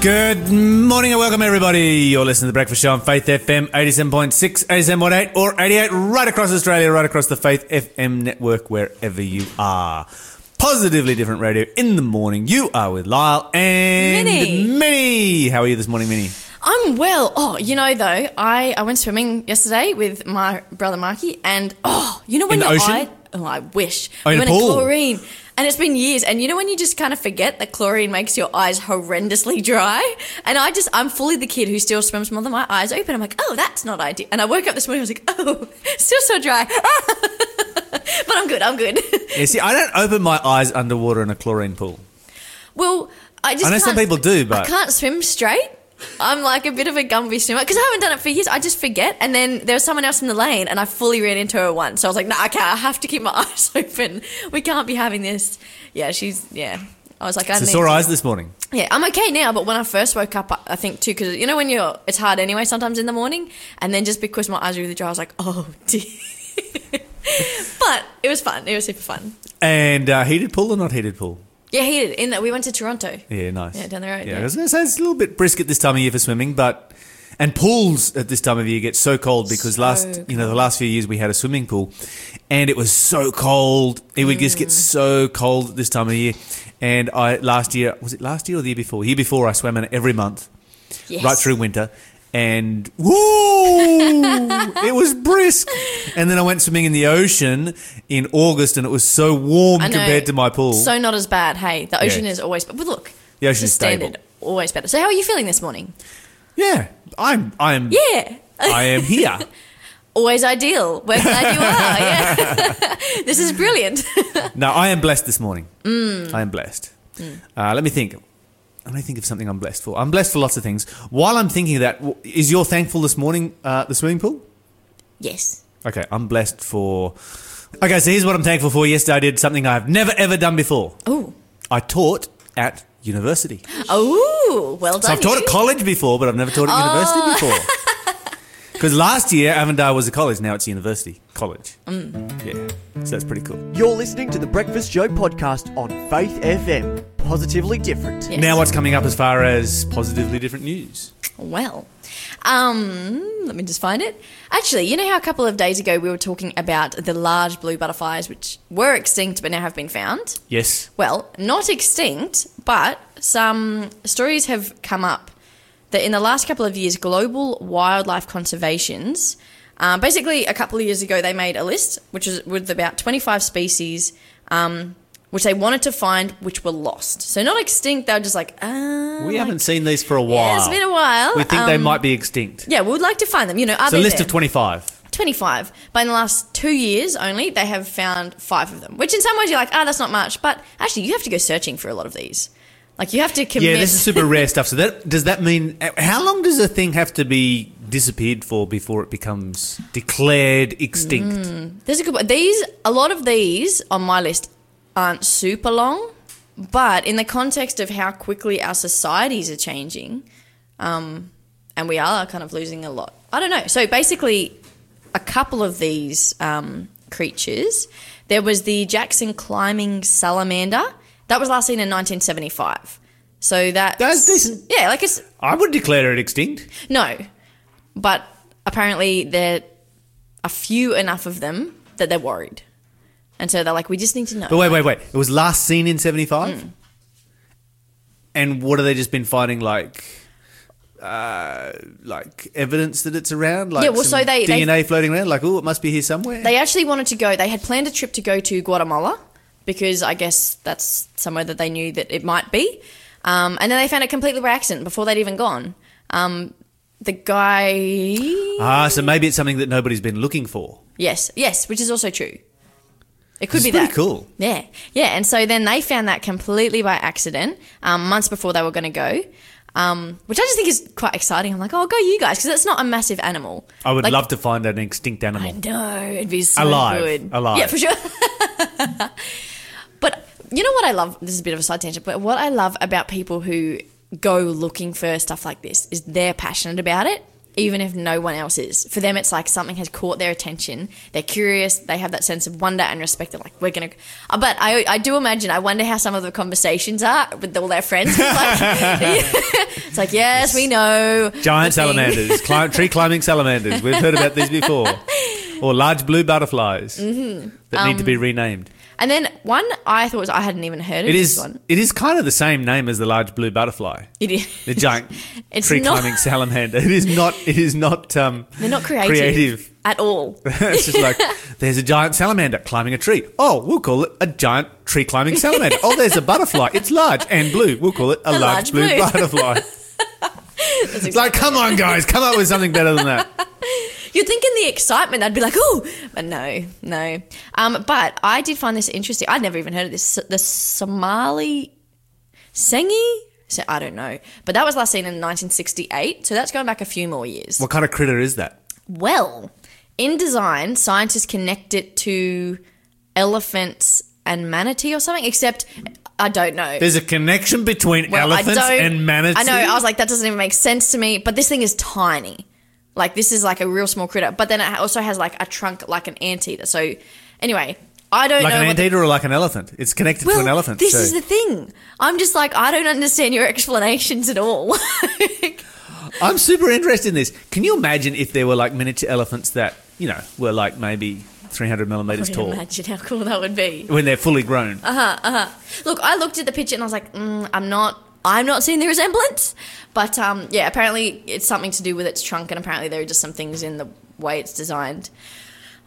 Good morning and welcome everybody. You're listening to The Breakfast Show on Faith FM 87.6, 87.8 or 88 right across Australia, right across the Faith FM network, wherever you are. Positively different radio in the morning. You are with Lyle and Minnie. Minnie. How are you this morning, Minnie? I'm well. Oh, you know though, I, I went swimming yesterday with my brother Marky, and oh, you know when In the your ocean? eye. Oh, I wish. Oh, in we a went in pool. chlorine, and it's been years. And you know when you just kind of forget that chlorine makes your eyes horrendously dry. And I just, I'm fully the kid who still swims more than my eyes open. I'm like, oh, that's not ideal. And I woke up this morning, I was like, oh, still so dry. but I'm good. I'm good. Yeah, see, I don't open my eyes underwater in a chlorine pool. well, I just. I know some people do, but. I can't swim straight. I'm like a bit of a Gumby swimmer because I haven't done it for years. I just forget. And then there was someone else in the lane, and I fully ran into her once. So I was like, no, I can't. I have to keep my eyes open. We can't be having this. Yeah, she's yeah. I was like, I so need sore eyes this morning. Yeah, I'm okay now. But when I first woke up, I- I think too, because you know when you're, it's hard anyway. Sometimes in the morning, and then just because my eyes were really dry, I was like, oh dear. but it was fun. It was super fun. And uh, heated pool or not heated pool? Yeah, he did. In that we went to Toronto. Yeah, nice. Yeah, down the road, Yeah, yeah. I was going to say it's a little bit brisk at this time of year for swimming, but and pools at this time of year get so cold because So last you know the last few years we had a swimming pool, and it was so cold. It would just Mm. get so cold at this time of year. And I last year was it last year or the year before? Year before I swam in it every month Yes. right through winter. And woo, it was brisk. And then I went swimming in the ocean in August, and it was so warm compared to my pool. So not as bad. Hey, the ocean Yeah. is always. But look, The ocean is stable. standard, always better. So how are you feeling this morning? yeah, I'm, I'm, Yeah. I am here. Always ideal. We're glad you are. Yeah. this is brilliant. No, I am blessed this morning. Mm. I am blessed. Uh, let me think. Me think of something I'm blessed for. I'm blessed for lots of things. While I'm thinking of that, is your thankful this morning uh, the swimming pool? yes. Okay, I'm blessed for. Okay, so here's what I'm thankful for. Yesterday, I did something I've never ever done before. Oh. I taught at university. Oh, well done. So I've taught you. at college before, but I've never taught at Oh. university before. Because last year, Avondale was a college. Now it's university college. Mm. Yeah, so that's pretty cool. You're listening to the Breakfast Show podcast on Faith FM. Positively different. Yes. Now, what's coming up as far as positively different news? Well, um, let me just find it. Actually, you know how a couple of days ago we were talking about the large blue butterflies, which were extinct but now have been found? Yes. Well, not extinct, but some stories have come up that in the last couple of years, global wildlife conservations, um, basically a couple of years ago, they made a list which was with about 25 species, um, which they wanted to find, which were lost. So not extinct, they were just like, ah, We like- haven't seen these for a while. Yeah, it's been a while. We think they Um, might be extinct. Yeah, we would like to find them. You know, are It's a list there? of 25. 25. But in the last two years only, they have found five of them. Which in some ways you're like, ah, that's not much. But actually, you have to go searching for a lot of these. Like, you have to commit. Yeah, this is super rare stuff. So that does that mean how long does a thing have to be disappeared for before it becomes declared extinct? Mm. There's a good. These a lot of these on my list aren't super long, but in the context of how quickly our societies are changing, um, and we are kind of losing a lot. I don't know. So basically, a couple of these um, creatures. There was the Jackson climbing salamander that was last seen in 1975. So that That's decent. Yeah, like it's I would declare it extinct. no, but apparently there are few enough of them that they're worried, and so they're like, we just need to know. But wait, wait, wait. It was last seen in 75? Mm. And what have they just been finding like uh, like evidence that it's around, like Yeah, well, some so they- they- DNA floating around, like oh, it must be here somewhere. They actually wanted to go. They had planned a trip to go to Guatemala because I guess that's somewhere that they knew that it might be. Um, and then they found it completely by accident before they'd even gone. Um, the guy, ah, so maybe it's something that nobody's been looking for. yes, yes, which is also true. It could It's be pretty that. cool. Yeah, yeah. And so then they found that completely by accident um, months before they were going to go, um, which I just think is quite exciting. I'm like, oh, go you guys, because it's not a massive animal. I would Like, love to find an extinct I animal. know it'd be so Alive. good. Alive. Yeah, for sure. you know what I love? This is a bit of a side tangent, but what I love about people who go looking for stuff like this is they're passionate about it. even if no one else is. For them, it's like something has caught their attention. They're curious. They have that sense of wonder and respect. They're like, we're gonna. Uh, But I, I do imagine. I wonder how some of the conversations are with all their friends. It's like, it's like yes, we know Giant salamanders, tree climbing salamanders. We've heard about these before. Or large blue butterflies Mm-hmm. that need to Um, be renamed. And then one I thought was I hadn't even heard of It this is. one. It is kind of the same name as the large blue butterfly, It is. the giant It's tree climbing salamander. It is not. It is not. Um, They're not creative, creative. at all. it's just like there's a giant salamander climbing a tree. Oh, we'll call it a giant tree climbing salamander. Oh, there's a butterfly. It's large and blue. We'll call it a, A large, large blue, blue. butterfly. It's like, come on, guys, come up with something better than that. You'd think in the excitement I'd be like, oh, but no, no. Um, but I did find this interesting. I'd never even heard of this. The Somali Sengi? So, I don't know. But that was last seen in 1968. So that's going back a few more years. What kind of critter is that? Well, in design, scientists connect it to elephants and manatee or something, except I don't know. There's a connection between Well, elephants and manatees. I know. I was like, that doesn't even make sense to me. But this thing is tiny. Like this is like a real small critter. But then it also has like a trunk like an anteater. So anyway, I don't like know. Like an what the- anteater or like an elephant. It's connected well, to an elephant. this so- is the thing. I'm just like, I don't understand your explanations at all. I'm super interested in this. Can you imagine if there were like miniature elephants that you know were like maybe 300 millimeters I tall imagine how cool that would be. when they're fully grown? Uh huh, uh huh. Look, I looked at the picture and I was like, mm, I'm not. I'm not seeing the resemblance, but um, yeah, apparently it's something to do with its trunk, and apparently there are just some things in the way it's designed.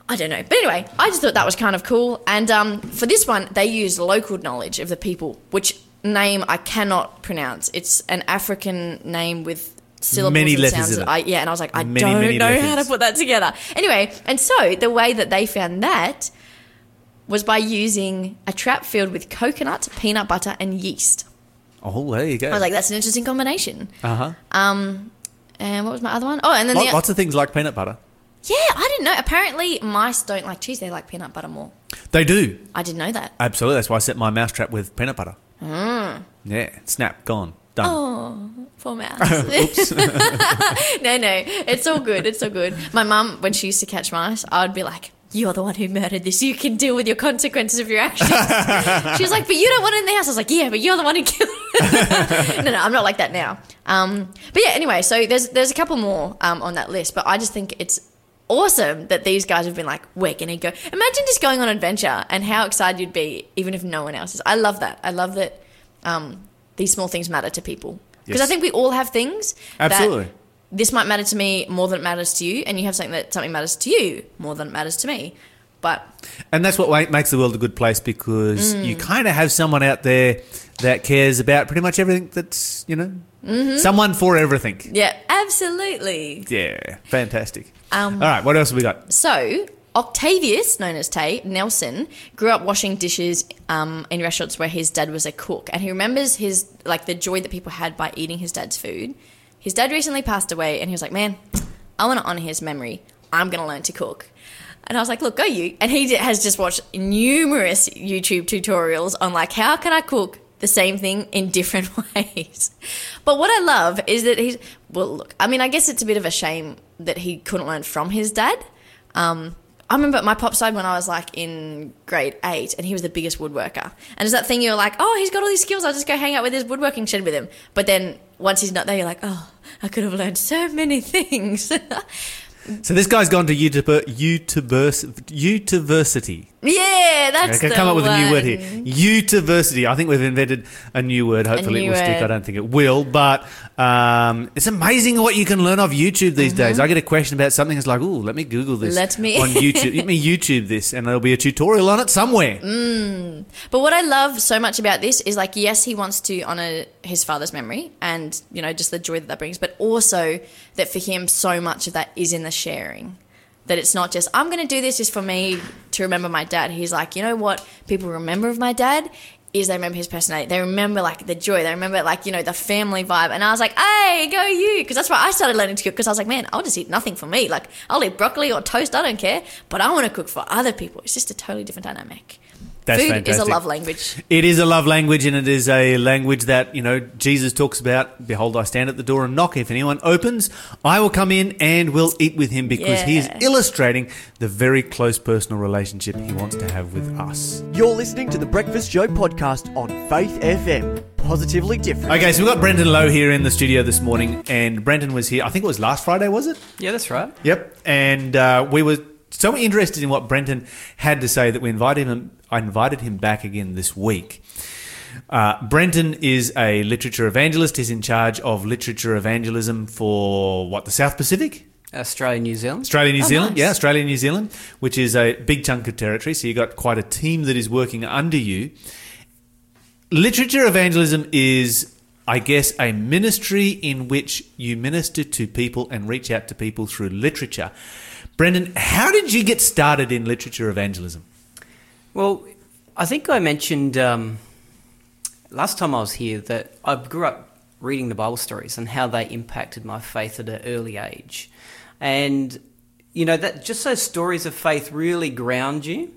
I don't know, but anyway, I just thought that was kind of cool. And um, for this one, they used local knowledge of the people, which name I cannot pronounce. It's an African name with syllables Many and letters sounds. in it. I, yeah, and I was like, I Many, don't many know how to put that together. Anyway, and so the way that they found that was by using a trap filled with coconut, peanut butter, and yeast. Oh, there you go. I was like, that's an interesting combination. uh huh. Um, and what was my other one? Oh, and then the, Lots of things like peanut butter. yeah, I didn't know. Apparently, mice don't like cheese; they like peanut butter more. They do. I didn't know that. Absolutely. That's why I set my mousetrap with peanut butter. Mm. Yeah. Snap. Gone. Done. Oh, poor mouse. no, no, it's all good. It's all good. My mum, when she used to catch mice, I would be like. You're the one who murdered this. You can deal with your consequences of your actions. she was like, "But you don't want it in the house." I was like, "Yeah, but you're the one who killed." no, no, I'm not like that now. Um, but yeah, anyway, so there's there's a couple more um, on that list, but I just think it's awesome that these guys have been like, we're gonna go. Imagine just going on adventure and how excited you'd be, even if no one else is. I love that. I love that um, these small things matter to people because I think we all have things. that Absolutely. This might matter to me more than it matters to you, and you have something that something matters to you more than it matters to me. But And that's what makes the world a good place because Mm. you kind of have someone out there that cares about pretty much everything that's, you know, Mm-hmm. someone for everything. yeah, absolutely. Yeah. Fantastic. Um, All right. What else have we got? So, Octavius, known as Tay Nelson, grew up washing dishes um, in restaurants where his dad was a cook, and he remembers his like the joy that people had by eating his dad's food. His dad recently passed away, and he was like, "Man, I want to honor his memory. I'm going to learn to cook." And I was like, "Look, go you!" And he has just watched numerous YouTube tutorials on like how can I cook the same thing in different ways. But what I love is that he's well. Look, I mean, I guess it's a bit of a shame that he couldn't learn from his dad. Um, I remember my pop side when I was like in grade eight, and he was the biggest woodworker. And it's that thing you're like, oh, he's got all these skills. I'll just go hang out with his woodworking shed with him. But then once he's not there, you're like, oh, I could have learned so many things. So this guy's gone to YouTuber, YouTubers, Utiversity. Yeah, that's I can the come up with a new word here. Utiversity. I think we've invented a new word. Hopefully new it will stick. I don't think it will, but um, it's amazing what you can learn off YouTube these days. I get a question about something. It's like, oh, let me Google this. Mm-hmm. Let me- on YouTube. let me YouTube this, and there'll be a tutorial on it somewhere. Mm. But what I love so much about this is like, yes, he wants to honor his father's memory and, you know, just the joy that that brings, but also that for him, so much of that is in the sharing. That it's not just, I'm going to do this just for me to remember my dad. He's like, you know what people remember of my dad? Is they remember his personality. They remember like the joy. They remember like, you know, the family vibe. And I was like, hey, go you. Because that's why I started learning to cook. Because I was like, man, I'll just eat nothing for me. Like, I'll eat broccoli or toast. I don't care. But I want to cook for other people. It's just a totally different dynamic. That's Food is a love language. It is a love language, and it is a language that you know Jesus talks about. Behold, I stand at the door and knock. If anyone opens, I will come in and will eat with him, because he is illustrating the very close personal relationship he wants to have with us. You're listening to the Breakfast Show podcast on Faith FM. Positively different. Okay, so we've got Brendan Lowe here in the studio this morning, and Brendan was here. I think it was last Friday, was it? Yeah, that's right. Yep. And uh, we were so interested in what Brenton had to say that we invited him. I invited him back again this week. Uh, Brenton is a literature evangelist. He's in charge of literature evangelism for what the South Pacific, Australia, New Zealand. Australia, New Oh, Zealand. nice. Yeah, Australia, New Zealand, which is a big chunk of territory. So you've got quite a team that is working under you. Literature evangelism is, I guess, a ministry in which you minister to people and reach out to people through literature. Brendan, how did you get started in literature evangelism? Well, I think I mentioned um, last time I was here that I grew up reading the Bible stories and how they impacted my faith at an early age. And, you know, that just those stories of faith really ground you.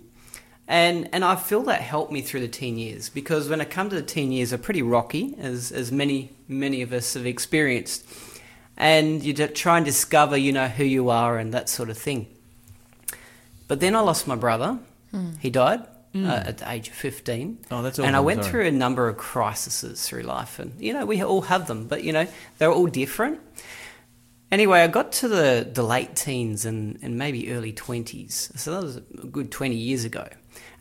And, and I feel that helped me through the teen years because when I come to the teen years, are pretty rocky, as, as many, many of us have experienced. And you try and discover, you know, who you are and that sort of thing. But then I lost my brother. He died uh, at the age of 15. Oh, that's And I went sorry. through a number of crises through life. And, you know, we all have them, but, you know, they're all different. Anyway, I got to the, the late teens and, and maybe early 20s. So that was a good 20 years ago.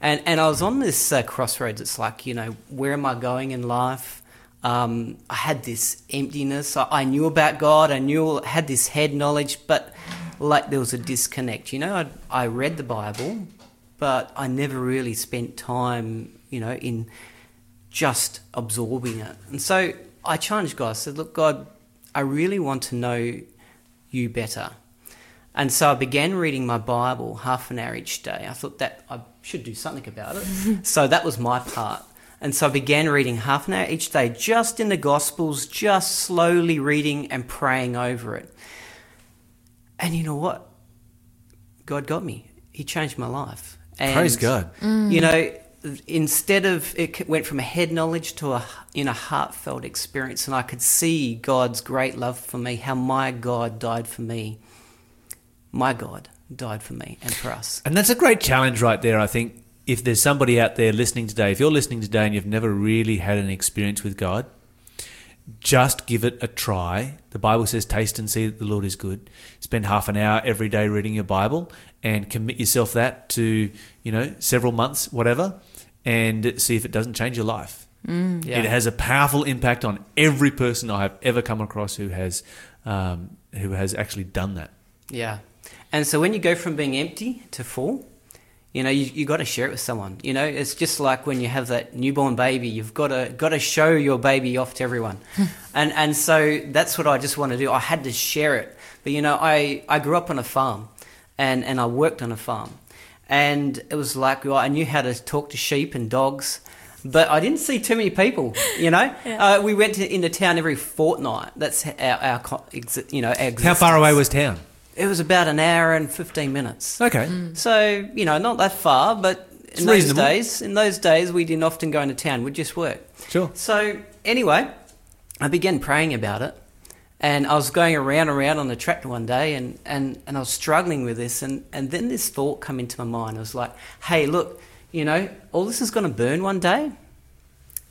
And, and I was on this uh, crossroads. It's like, you know, where am I going in life? Um, I had this emptiness. I, I knew about God. I knew, had this head knowledge, but like there was a disconnect. You know, I, I read the Bible, but I never really spent time, you know, in just absorbing it. And so I challenged God. I said, Look, God, I really want to know you better. And so I began reading my Bible half an hour each day. I thought that I should do something about it. so that was my part. And so I began reading half an hour each day, just in the Gospels, just slowly reading and praying over it. And you know what? God got me. He changed my life. And, Praise God. Mm. You know, instead of it went from a head knowledge to a in a heartfelt experience, and I could see God's great love for me, how my God died for me. My God died for me and for us. And that's a great challenge right there, I think. If there's somebody out there listening today, if you're listening today and you've never really had an experience with God, just give it a try. The Bible says, taste and see that the Lord is good. Spend half an hour every day reading your Bible and commit yourself that to, you know, several months, whatever, and see if it doesn't change your life. Yeah. It has a powerful impact on every person I have ever come across who has, um, who has actually done that. Yeah. And so when you go from being empty to full, you know, you you got to share it with someone. You know, it's just like when you have that newborn baby, you've got to got to show your baby off to everyone. and and so that's what I just want to do. I had to share it. But you know, I I grew up on a farm and and I worked on a farm. And it was like well, I knew how to talk to sheep and dogs. But I didn't see too many people, you know. Uh, we went to, into town every fortnight. That's our, our co- you know, our How far away was town? It was about an hour and 15 minutes. Okay. So, you know, not that far, but It's in those reasonable. days, in those days, we didn't often go into town. We'd just work. Sure. So, anyway, I began praying about it. And I was going around and around on the tractor one day and, and, and I was struggling with this. And, and then this thought come into my mind. I was like, hey, look, you know, all this is going to burn one day.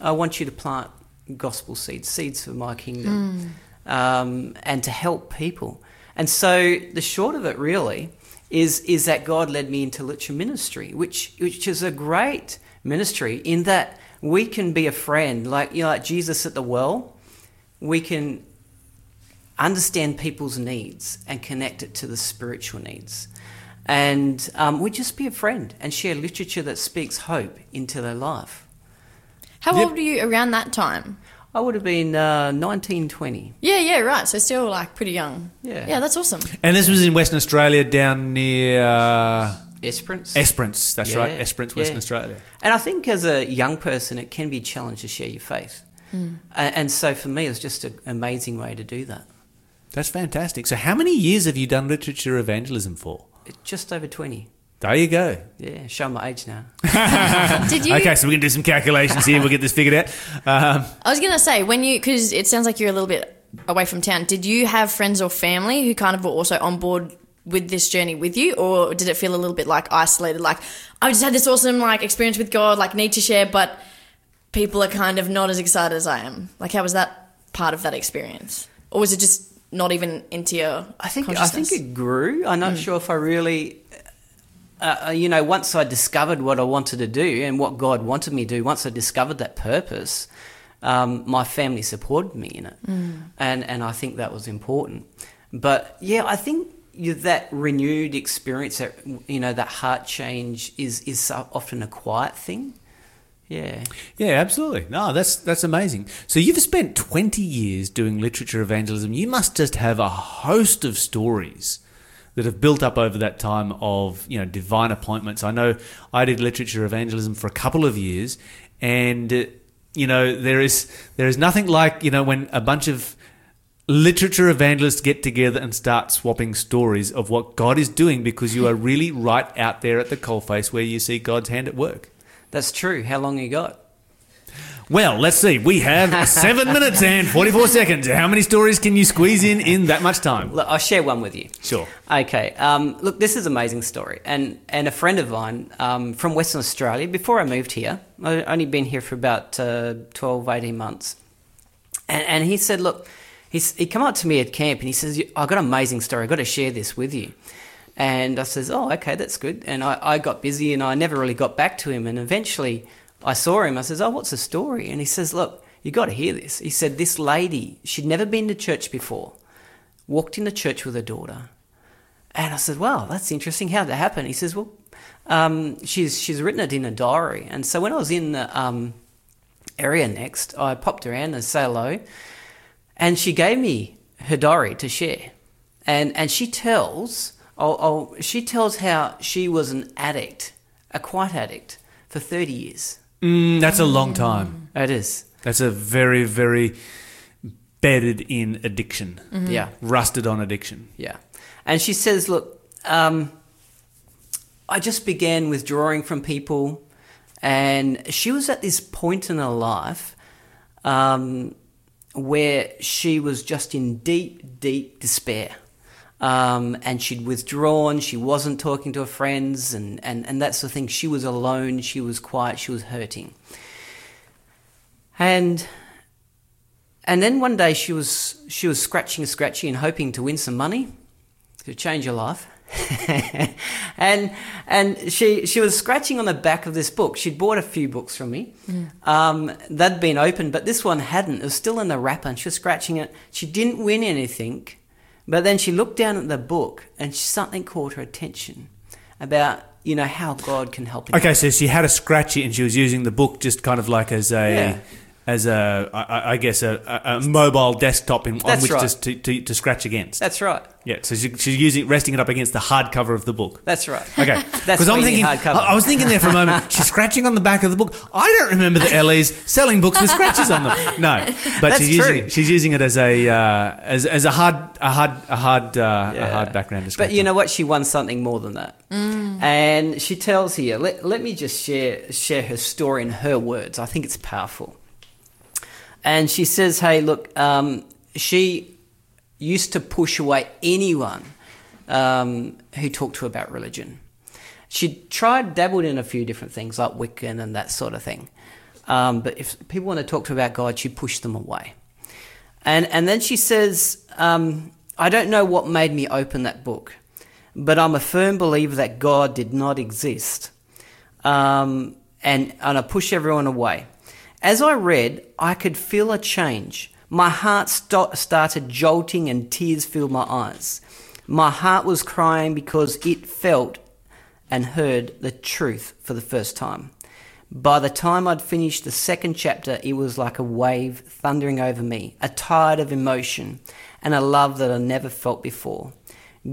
I want you to plant gospel seeds, seeds for my kingdom, um, and to help people. And so the short of it really is is that God led me into literature ministry, which which is a great ministry in that we can be a friend, like you know, like Jesus at the well. We can understand people's needs and connect it to the spiritual needs. And um, we just be a friend and share literature that speaks hope into their life. How Yep. old were you around that time? I would have been uh, 1920. Yeah, yeah, right. So still like pretty young. Yeah. Yeah, that's awesome. And this was in Western Australia, down near uh, Esperance. Esperance. That's Yeah, right, Esperance, Western yeah. Australia. And I think as a young person, it can be a challenge to share your faith. A- And so for me, it's just an amazing way to do that. That's fantastic. So, how many years have you done literature evangelism for? Just over 20. There you go. Yeah, show my age now. Did you? Okay, so we're going to do some calculations here. We'll get this figured out. Um, I was gonna say when you because it sounds like you're a little bit away from town. Did you have friends or family who kind of were also on board with this journey with you, or did it feel a little bit like isolated? Like I just had this awesome like experience with God, like need to share, but people are kind of not as excited as I am. Like how was that part of that experience, or was it just not even into your I think I think it grew. I'm not sure if I really, uh, uh, you know, once I discovered what I wanted to do and what God wanted me to do, once I discovered that purpose, um, my family supported me in it, and and I think that was important. But yeah, I think you, that renewed experience, that you know, that heart change is is so often a quiet thing. Yeah. yeah, absolutely. No, that's that's amazing. So you've spent 20 years doing literature evangelism. You must just have a host of stories that have built up over that time of, you know, divine appointments. I know I did literature evangelism for a couple of years and uh, you know, there is there is nothing like, you know, when a bunch of literature evangelists get together and start swapping stories of what God is doing because you are really right out there at the coalface where you see God's hand at work. That's true. How long you got? Well, let's see. We have seven minutes and 44 seconds. How many stories can you squeeze in in that much time? Look, I'll share one with you. Sure. Okay. Um, look, this is an amazing story, and and a friend of mine um, from Western Australia. Before I moved here, I'd only been here for about uh, 12, 18 months, and and he said, look, he's he come up to me at camp and he says, I got an amazing story. I got to share this with you. And I says, oh, okay, that's good. And I, I got busy and I never really got back to him. And eventually I saw him. I says, oh, what's the story? And he says, look, you got to hear this. He said, this lady, she'd never been to church before, walked into church with her daughter. And I said, wow, that's interesting. How'd that happen? He says, well, um, she's, she's written it in a diary. And so when I was in the um, area next, I popped around and say hello. And she gave me her diary to share. And, and she tells, oh, she tells how she was an addict, a quiet addict, for 30 years. Mm, that's a long time. It is. That's a very, very bedded in addiction, Yeah. rusted on addiction. Yeah. And she says, Look, um, I just began withdrawing from people. And she was at this point in her life um, where she was just in deep, deep despair. Um, and she'd withdrawn, she wasn't talking to her friends, and, and, and that sort of thing. She was alone, she was quiet, she was hurting. And and then one day she was she was scratching and scratching and hoping to win some money to change her life. and and she she was scratching on the back of this book. She'd bought a few books from me. Um, they'd been opened, but this one hadn't. It was still in the wrapper, and she was scratching it. She didn't win anything, but then she looked down at the book, and something caught her attention about you know how God can help. Okay, so she had a scratchy and she was using the book just kind of like as a. Yeah. As a, I, I guess a, a, a mobile desktop in, on which right. just to, to, to scratch against. That's right. yeah, so she, she's using resting it up against the hardcover of the book. That's right. Okay, That's because I'm why you need thinking, hardcover. I, I was thinking there for a moment. She's scratching on the back of the book. I don't remember the LEs selling books with scratches on them. No, but That's she's using true. it, she's using it as a uh, as, as a hard a hard a hard uh, a hard background to scratch. But you on. know what? She won something more than that. And she tells here, let, let me just share, share her story in her words. I think it's powerful. And she says, hey, look, um, she used to push away anyone um, who talked to her about religion. She tried, dabbled in a few different things like Wiccan and that sort of thing. Um, but if people want to talk to her about God, she pushed them away. And, and then she says, um, I don't know what made me open that book, but I'm a firm believer that God did not exist. Um, and, and I push everyone away. As I read, I could feel a change. My heart sto- started jolting and tears filled my eyes. My heart was crying because it felt and heard the truth for the first time. By the time I'd finished the second chapter, it was like a wave thundering over me, a tide of emotion, and a love that I never felt before.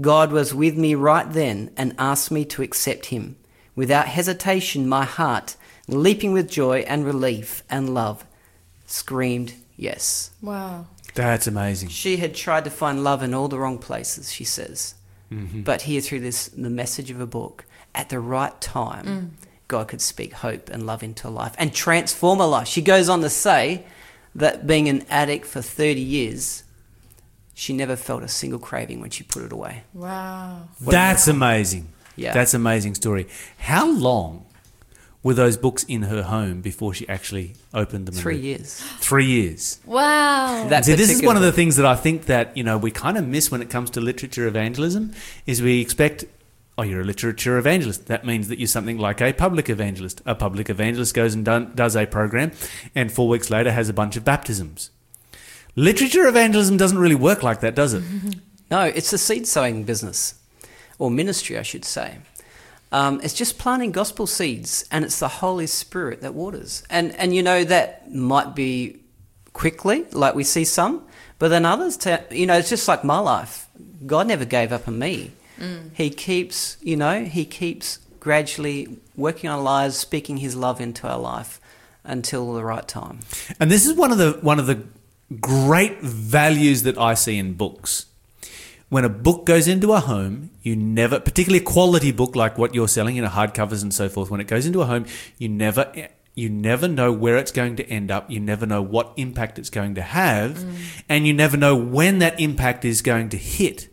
God was with me right then and asked me to accept Him. Without hesitation, my heart, leaping with joy and relief and love, screamed yes. Wow. that's amazing. She had tried to find love in all the wrong places, she says. Mm-hmm. But here through this the message of a book at the right time, mm. God could speak hope and love into life and transform a life. She goes on to say that being an addict for 30 years, she never felt a single craving when she put it away. Wow. That's amazing. Yeah. That's an amazing story. How long were those books in her home before she actually opened them? Three years. Three years. Wow. That See, this is one of the things that I think that you know we kind of miss when it comes to literature evangelism. Is we expect, oh, you're a literature evangelist. That means that you're something like a public evangelist. A public evangelist goes and done, does a program, and four weeks later has a bunch of baptisms. Literature evangelism doesn't really work like that, does it? No, it's a seed sowing business, or ministry, I should say. Um, it's just planting gospel seeds, and it's the Holy Spirit that waters. And and you know that might be quickly, like we see some, but then others, ta you know, it's just like my life. God never gave up on me. He keeps, you know, He keeps gradually working on our lives, speaking His love into our life until the right time. And this is one of the one of the great values that I see in books. When a book goes into a home, you never, particularly a quality book like what you're selling, you know, hardcovers and so forth. When it goes into a home, you never, you never know where it's going to end up. You never know what impact it's going to have, mm. and you never know when that impact is going to hit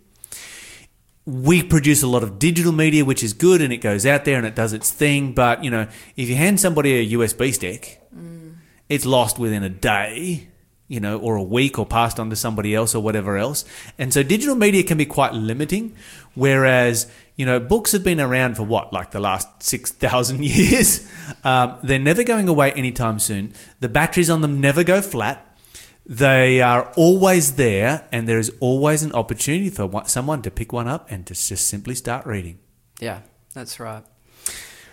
we produce a lot of digital media, which is good, and it goes out there and it does its thing. But you know, if you hand somebody a USB stick, mm. it's lost within a day, you know, or a week, or passed on to somebody else, or whatever else. And so, digital media can be quite limiting. Whereas, you know, books have been around for what, like the last six thousand years. Um, they're never going away anytime soon. The batteries on them never go flat. They are always there, and there is always an opportunity for one- someone to pick one up and to just simply start reading. Yeah, that's right.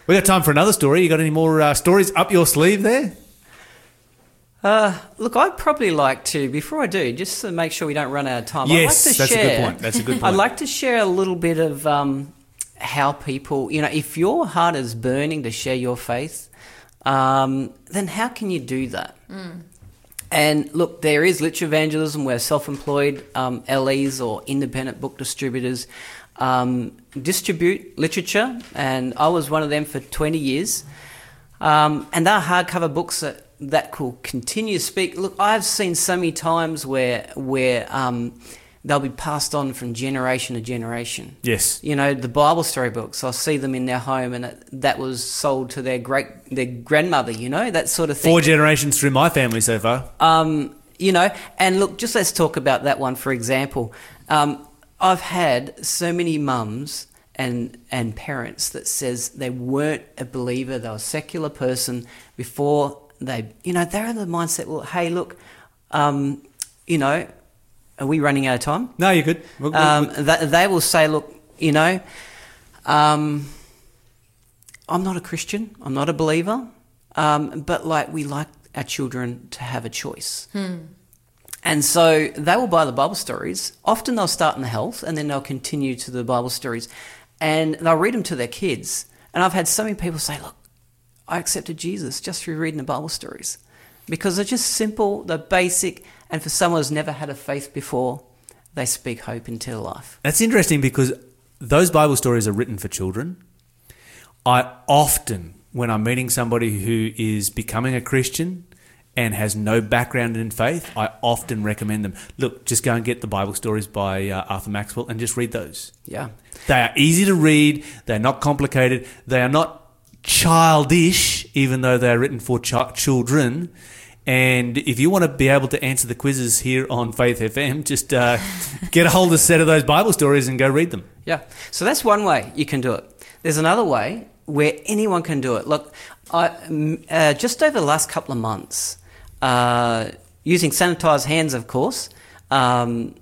We got time for another story. You got any more uh, stories up your sleeve there? Uh, look, I'd probably like to, before I do, just to make sure we don't run out of time. Yes, I'd like to that's a good share, point. That's a good point. I'd like to share a little bit of um, how people, you know, if your heart is burning to share your faith, um, then how can you do that? And look, there is literature evangelism where self-employed um, LEs or independent book distributors um, distribute literature, and I was one of them for 20 years. Um, and they're hardcover books that, that could continue to speak. Look, I've seen so many times where where um, they'll be passed on from generation to generation. Yes. You know, the Bible story books. I'll see them in their home, and it, that was sold to their great their grandmother. You know, that sort of thing. Four generations through my family so far. Um, you know, and look, just let's talk about that one for example. Um, I've had so many mums and and parents that says they weren't a believer, they were a secular person before they, you know, they're in the mindset. Well, hey, look, um, you know, are we running out of time? No, you're good. We'll- we'll- Um, th- they will say, look, you know, um, I'm not a Christian, I'm not a believer, um, but like we like our children to have a choice. And so they will buy the Bible stories. Often they'll start in the health and then they'll continue to the Bible stories and they'll read them to their kids. And I've had so many people say, look, I accepted Jesus just through reading the Bible stories because they're just simple, they're basic, and for someone who's never had a faith before, they speak hope into their life. That's interesting because those Bible stories are written for children. I often, when I'm meeting somebody who is becoming a Christian and has no background in faith, I often recommend them look, just go and get the Bible stories by uh, Arthur Maxwell and just read those. Yeah. They are easy to read, they're not complicated, they are not childish, even though they're written for ch- children. And if you want to be able to answer the quizzes here on Faith FM, just uh, get a hold of a set of those Bible stories and go read them. Yeah. So that's one way you can do it. There's another way where anyone can do it. Look, I, uh, just over the last couple of months, uh, using sanitized hands, of course, um,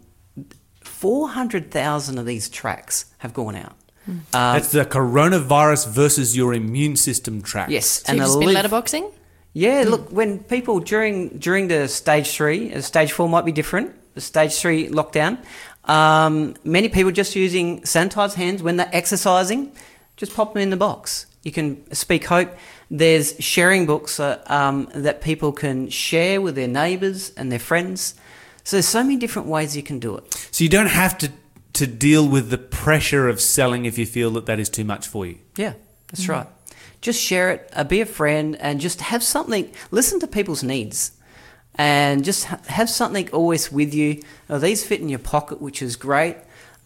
400,000 of these tracks have gone out. Um, That's the coronavirus versus your immune system track. yes. So you've just the been live- letterboxing? Yeah, look, when people during during the stage three, uh, stage four might be different. The stage three lockdown, um, many people just using sanitized hands when they're exercising, just pop them in the box. You can speak hope. There's sharing books uh, um, that people can share with their neighbours and their friends. So there's so many different ways you can do it. So you don't have to to deal with the pressure of selling if you feel that that is too much for you. Yeah, that's right. Just share it, uh, be a friend, and just have something. Listen to people's needs, and just ha- have something always with you. Oh, these fit in your pocket, which is great.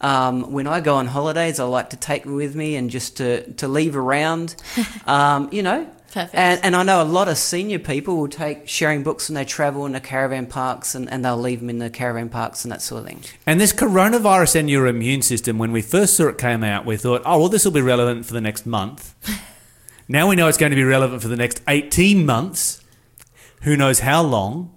Um, when I go on holidays, I like to take them with me and just to, to leave around. Um, you know, Perfect. And, and I know a lot of senior people will take sharing books when they travel in the caravan parks, and, and they'll leave them in the caravan parks and that sort of thing. And this coronavirus and your immune system, when we first saw it came out, we thought, oh, well, this will be relevant for the next month. now we know it's going to be relevant for the next 18 months. Who knows how long?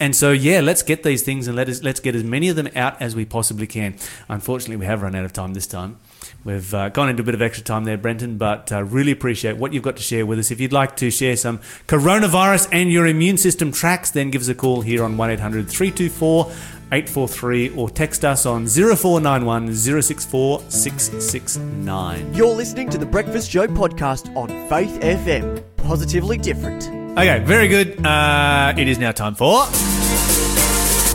And so, yeah, let's get these things and let us, let's get as many of them out as we possibly can. Unfortunately, we have run out of time this time. We've uh, gone into a bit of extra time there, Brenton, but uh, really appreciate what you've got to share with us. If you'd like to share some coronavirus and your immune system tracks, then give us a call here on 1800 324 843 or text us on 0491 064 669. You're listening to the Breakfast Show podcast on Faith FM. Positively different. Okay, very good. Uh, it is now time for.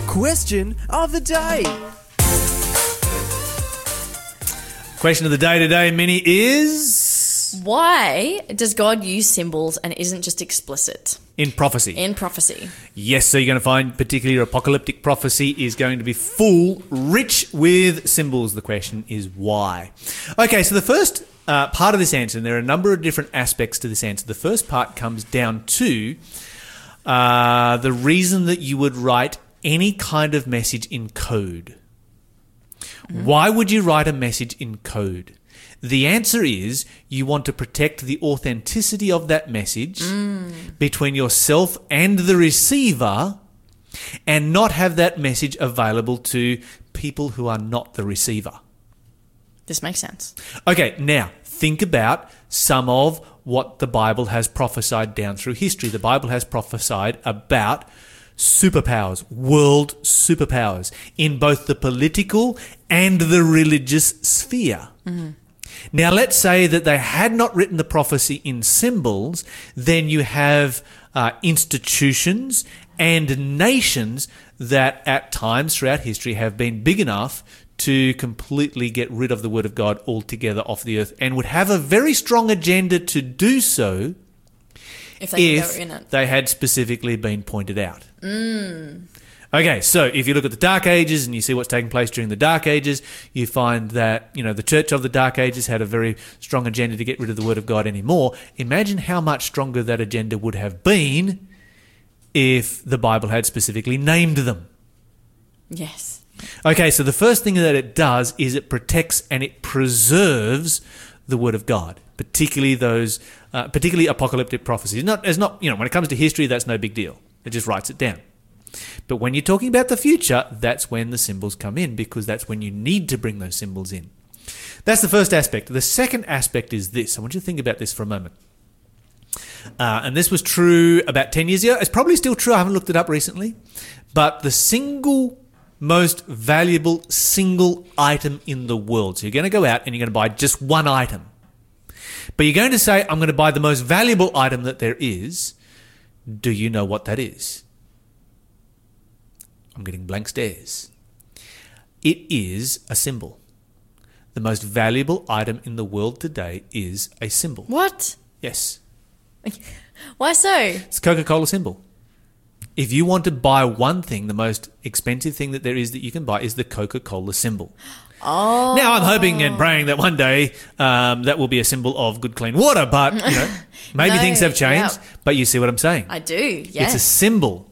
Question of the day. Question of the day today, Minnie, is Why does God use symbols and isn't just explicit in prophecy. in prophecy? Yes, so you're going to find particularly apocalyptic prophecy is going to be full, rich with symbols. The question is why? Okay, so the first uh, part of this answer, and there are a number of different aspects to this answer. The first part comes down to uh, the reason that you would write any kind of message in code. Mm. Why would you write a message in code? The answer is you want to protect the authenticity of that message mm. between yourself and the receiver and not have that message available to people who are not the receiver. This makes sense. Okay, now think about some of what the Bible has prophesied down through history. The Bible has prophesied about superpowers, world superpowers, in both the political and the religious sphere. Now, let's say that they had not written the prophecy in symbols, then you have uh, institutions and nations that at times throughout history have been big enough to completely get rid of the Word of God altogether off the earth and would have a very strong agenda to do so If they, if they were in it. they had specifically been pointed out. Okay, so if you look at the Dark Ages and you see what's taking place during the Dark Ages, you find that you know the Church of the Dark Ages had a very strong agenda to get rid of the Word of God anymore. Imagine how much stronger that agenda would have been if the Bible had specifically named them. Yes. Okay, so the first thing that it does is it protects and it preserves the Word of God, particularly those, uh, particularly apocalyptic prophecies. Not as not you know when it comes to history, that's no big deal. It just writes it down. But when you're talking about the future, that's when the symbols come in because that's when you need to bring those symbols in. That's the first aspect. The second aspect is this. I want you to think about this for a moment. Uh, and this was true about 10 years ago. It's probably still true. I haven't looked it up recently. But the single most valuable single item in the world. So you're going to go out and you're going to buy just one item. But you're going to say, I'm going to buy the most valuable item that there is. Do you know what that is? I'm getting blank stares. It is a symbol. The most valuable item in the world today is a symbol. What? Yes. Why so? It's a Coca Cola symbol. If you want to buy one thing, the most expensive thing that there is that you can buy is the Coca Cola symbol. Oh. Now, I'm hoping and praying that one day um, that will be a symbol of good, clean water, but you know, maybe No, things have changed. yeah. But you see what I'm saying? I do. Yes. It's a symbol.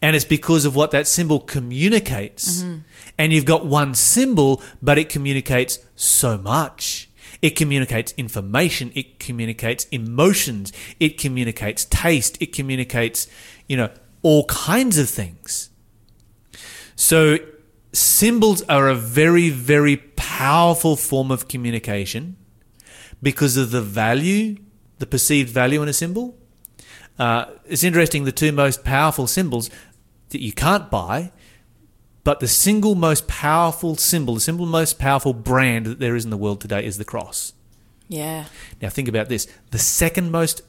And it's because of what that symbol communicates. And you've got one symbol, but it communicates so much. It communicates information. It communicates emotions. It communicates taste. It communicates, you know, all kinds of things. So symbols are a very, very powerful form of communication because of the value, the perceived value in a symbol. Uh, it's interesting, the two most powerful symbols that you can't buy, but the single most powerful symbol, the single most powerful brand that there is in the world today is the cross. yeah. Now think about this: the second most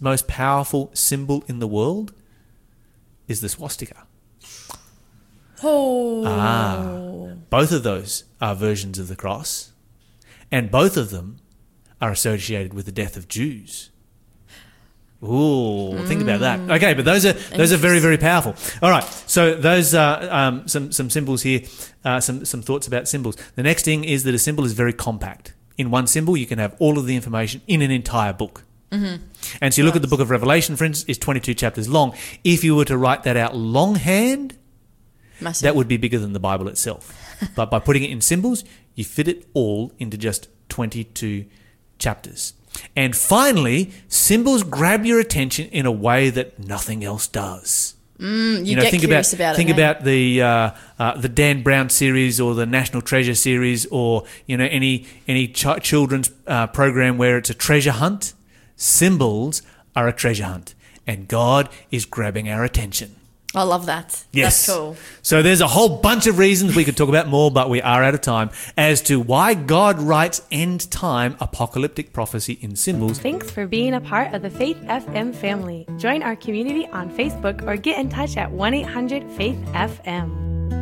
most powerful symbol in the world is the swastika. Oh. Ah. Both of those are versions of the cross, and both of them are associated with the death of Jews. Ooh, think about that. Okay, but those are those are very very powerful. All right, so those are um, some some symbols here, uh, some some thoughts about symbols. The next thing is that a symbol is very compact. In one symbol, you can have all of the information in an entire book. Mm-hmm. And so you look at the book of Revelation, for instance, it's 22 chapters long. If you were to write that out longhand, Massive. that would be bigger than the Bible itself. but by putting it in symbols, you fit it all into just 22 chapters. And finally, symbols grab your attention in a way that nothing else does. Mm, you, get curious about, think it. hey? about the uh, uh, the Dan Brown series or the National Treasure series or you know any any ch- children's uh, program where it's a treasure hunt. Symbols are a treasure hunt, and God is grabbing our attention. I love that. Yes. That's cool. So there's a whole bunch of reasons we could talk about more, but we are out of time as to why God writes end time apocalyptic prophecy in symbols. Thanks for being a part of the Faith FM family. Join our community on Facebook or get in touch at 1 800 Faith FM.